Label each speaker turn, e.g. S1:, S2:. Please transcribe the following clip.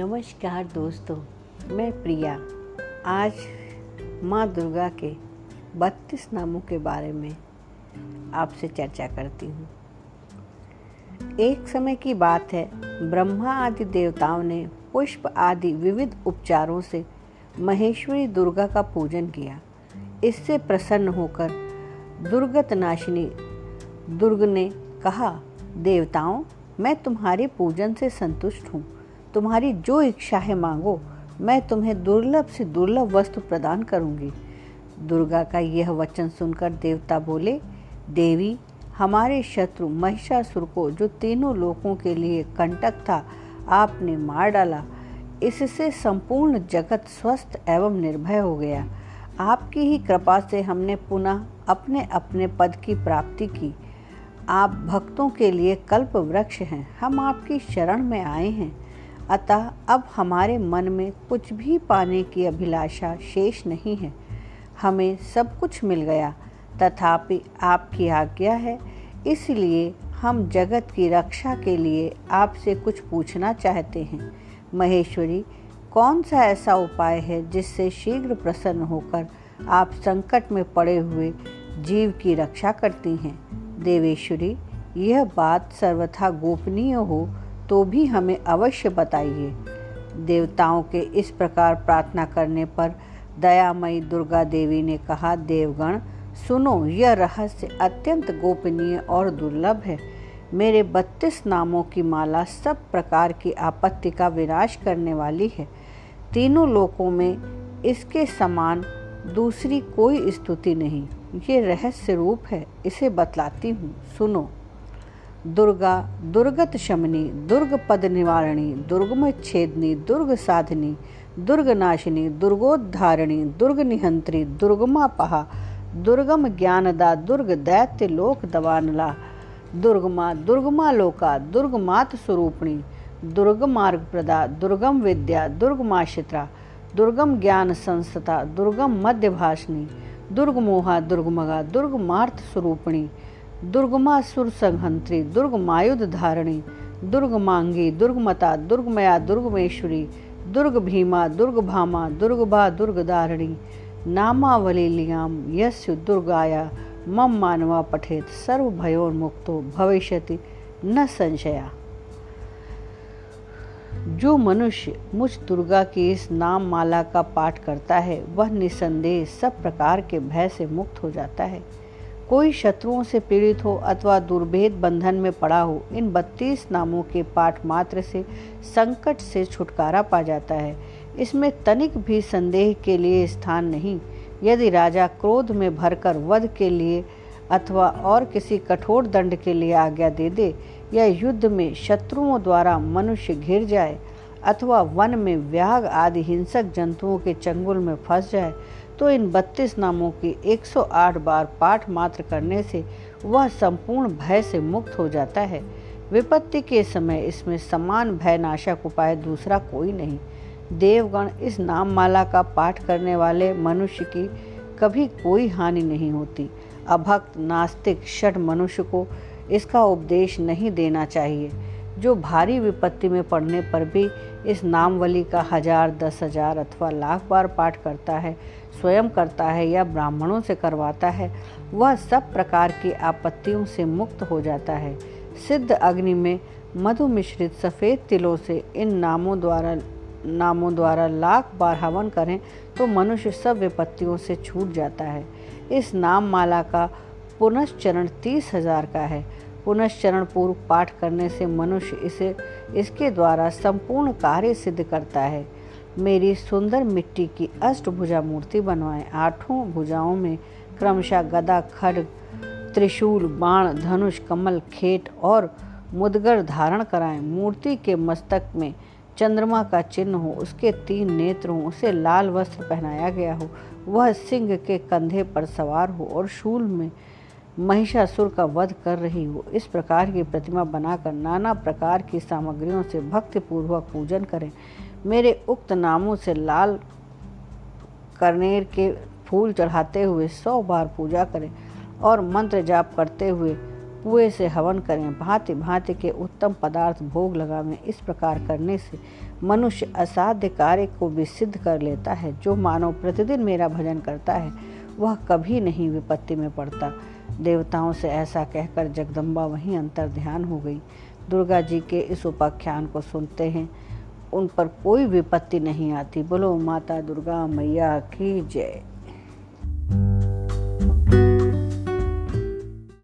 S1: नमस्कार दोस्तों, मैं प्रिया। आज माँ दुर्गा के बत्तीस नामों के बारे में आपसे चर्चा करती हूँ। एक समय की बात है, ब्रह्मा आदि देवताओं ने पुष्प आदि विविध उपचारों से महेश्वरी दुर्गा का पूजन किया। इससे प्रसन्न होकर दुर्गत नाशिनी दुर्ग ने कहा, देवताओं, मैं तुम्हारे पूजन से संतुष्ट हूँ। तुम्हारी जो इच्छा है मांगो, मैं तुम्हें दुर्लभ से दुर्लभ वस्तु प्रदान करूँगी। दुर्गा का यह वचन सुनकर देवता बोले, देवी, हमारे शत्रु महिषासुर को, जो तीनों लोगों के लिए कंटक था, आपने मार डाला। इससे संपूर्ण जगत स्वस्थ एवं निर्भय हो गया। आपकी ही कृपा से हमने पुनः अपने अपने पद की प्राप्ति की। आप भक्तों के लिए कल्प वृक्ष हैं। हम आपकी शरण में आए हैं। अतः अब हमारे मन में कुछ भी पाने की अभिलाषा शेष नहीं है। हमें सब कुछ मिल गया, तथापि आपकी आज्ञा है। इसलिए हम जगत की रक्षा के लिए आपसे कुछ पूछना चाहते हैं। महेश्वरी, कौन सा ऐसा उपाय है जिससे शीघ्र प्रसन्न होकर आप संकट में पड़े हुए जीव की रक्षा करती हैं? देवेश्वरी, यह बात सर्वथा गोपनीय हो तो भी हमें अवश्य बताइए। देवताओं के इस प्रकार प्रार्थना करने पर दयामयी दुर्गा देवी ने कहा, देवगण, सुनो, यह रहस्य अत्यंत गोपनीय और दुर्लभ है। मेरे बत्तीस नामों की माला सब प्रकार की आपत्ति का विनाश करने वाली है। तीनों लोकों में इसके समान दूसरी कोई स्तुति नहीं। ये रहस्य रूप है, इसे बतलाती हूँ। सुनो। दुर्गा, दुर्गत शमनी, दुर्ग पद निवारणी, दुर्गम छेदनी, दुर्ग साधनी दुर्गनाशिनी दुर्गोद्धारिणी, दुर्ग निहंत्री, दुर्गमा पहा, दुर्गम ज्ञानदा, दुर्ग दैत्य लोक दवानला, दुर्गमा दुर्गमा लोका, दुर्गमात स्वरूपणी, दुर्ग मार्ग प्रदा दुर्गम विद्या दुर्गमाशित्रा दुर्गम ज्ञान संस्था, दुर्गम मध्य भाषणी दुर्गमोहा, दुर्गमगा, दुर्गमार्थ स्वरूपणी दुर्गमासुर संहंत्री दुर्गमायुध धारणी दुर्गमांगी दुर्गमता, दुर्गमया दुर्गमेश्वरी, दुर्ग भीमा, दुर्ग भामा दुर्गभा दुर्गदारिणी नामावलीलियाम यस्य दुर्गाया, मम मानवा पठेत, सर्व भयोन्मुक्तो भविष्यति, न संशया। जो मनुष्य मुझ दुर्गा की इस नाम माला का पाठ करता है, वह निसंदेह सब प्रकार के भय से मुक्त हो जाता है। कोई शत्रुओं से पीड़ित हो अथवा दुर्भेद बंधन में पड़ा हो, इन बत्तीस नामों के पाठ मात्र से संकट से छुटकारा पा जाता है। इसमें तनिक भी संदेह के लिए स्थान नहीं। यदि राजा क्रोध में भरकर वध के लिए अथवा और किसी कठोर दंड के लिए आज्ञा दे दे या युद्ध में शत्रुओं द्वारा मनुष्य घिर जाए अथवा वन में व्याग आदि हिंसक जंतुओं के चंगुल में फंस जाए तो इन बत्तीस नामों की 108 बार पाठ मात्र करने से वह संपूर्ण भय से मुक्त हो जाता है। विपत्ति के समय इसमें समान भय नाशक उपाय दूसरा कोई नहीं। देवगण इस नाम माला का पाठ करने वाले मनुष्य की कभी कोई हानि नहीं होती। अभक्त, नास्तिक षट मनुष्य को इसका उपदेश नहीं देना चाहिए। जो भारी विपत्ति में पड़ने पर भी इस नामवली का हज़ार, दस हज़ार अथवा लाख बार पाठ करता है स्वयं करता है या ब्राह्मणों से करवाता है, वह सब प्रकार की आपत्तियों से मुक्त हो जाता है। सिद्ध अग्नि में मधु मिश्रित सफ़ेद तिलों से इन नामों द्वारा नामों द्वारा लाख बार हवन करें तो मनुष्य सब विपत्तियों से छूट जाता है। इस नाम माला का पुनश्चरण तीस हज़ार का है। पुनश्चरण पूर्व पाठ करने से मनुष्य इसे, इसके द्वारा संपूर्ण कार्य सिद्ध करता है। मेरी सुंदर मिट्टी की अष्टभुजा मूर्ति बनवाएँ। आठों भुजाओं में क्रमशः गदा खड्ग त्रिशूल, बाण, धनुष, कमल, खेट और मुदगर धारण कराएँ। मूर्ति के मस्तक में चंद्रमा का चिन्ह हो, उसके तीन नेत्र हो, उसे लाल वस्त्र पहनाया गया हो, वह सिंह के कंधे पर सवार हो और शूल में महिषासुर का वध कर रही हो। इस प्रकार की प्रतिमा बनाकर नाना प्रकार की सामग्रियों से भक्तिपूर्वक पूजन करें। मेरे उक्त नामों से लाल करनेर के फूल चढ़ाते हुए सौ बार पूजा करें और मंत्र जाप करते हुए कुएँ से हवन करें। भांति भांति के उत्तम पदार्थ भोग लगावें। इस प्रकार करने से मनुष्य असाध्य कार्य को भी सिद्ध कर लेता है। जो मानव प्रतिदिन मेरा भजन करता है, वह कभी नहीं विपत्ति में पड़ता। देवताओं से ऐसा कहकर जगदम्बा वहीं अंतर ध्यान हो गई। दुर्गा जी के इस उपाख्यान को सुनते हैं। उन पर कोई विपत्ति नहीं आती। बोलो माता दुर्गा मैया की जय।